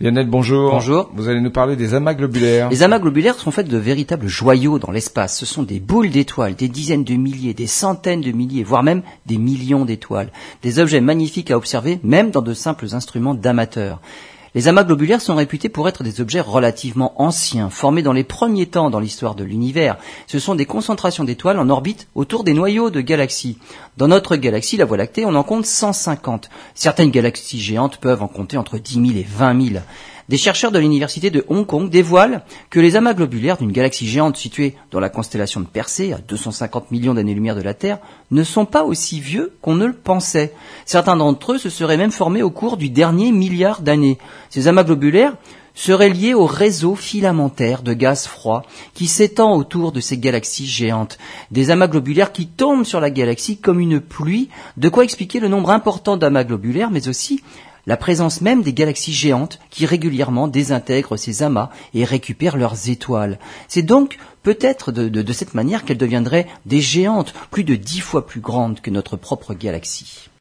Lionel, bonjour. Bonjour. Vous allez nous parler des amas globulaires. Les amas globulaires sont faits de véritables joyaux dans l'espace. Ce sont des boules d'étoiles, des dizaines de milliers, des centaines de milliers, voire même des millions d'étoiles. Des objets magnifiques à observer, même dans de simples instruments d'amateurs. Les amas globulaires sont réputés pour être des objets relativement anciens, formés dans les premiers temps dans l'histoire de l'univers. Ce sont des concentrations d'étoiles en orbite autour des noyaux de galaxies. Dans notre galaxie, la Voie lactée, on en compte 150. Certaines galaxies géantes peuvent en compter entre 10 000 et 20 000 des chercheurs de l'université de Hong Kong dévoilent que les amas globulaires d'une galaxie géante située dans la constellation de Persée, à 250 millions d'années-lumière de la Terre, ne sont pas aussi vieux qu'on ne le pensait. Certains d'entre eux se seraient même formés au cours du dernier milliard d'années. Ces amas globulaires seraient liés au réseau filamentaire de gaz froid qui s'étend autour de ces galaxies géantes. Des amas globulaires qui tombent sur la galaxie comme une pluie, de quoi expliquer le nombre important d'amas globulaires, mais aussi la présence même des galaxies géantes qui régulièrement désintègrent ces amas et récupèrent leurs étoiles. C'est donc peut-être de, cette manière qu'elles deviendraient des géantes plus de dix fois plus grandes que notre propre galaxie.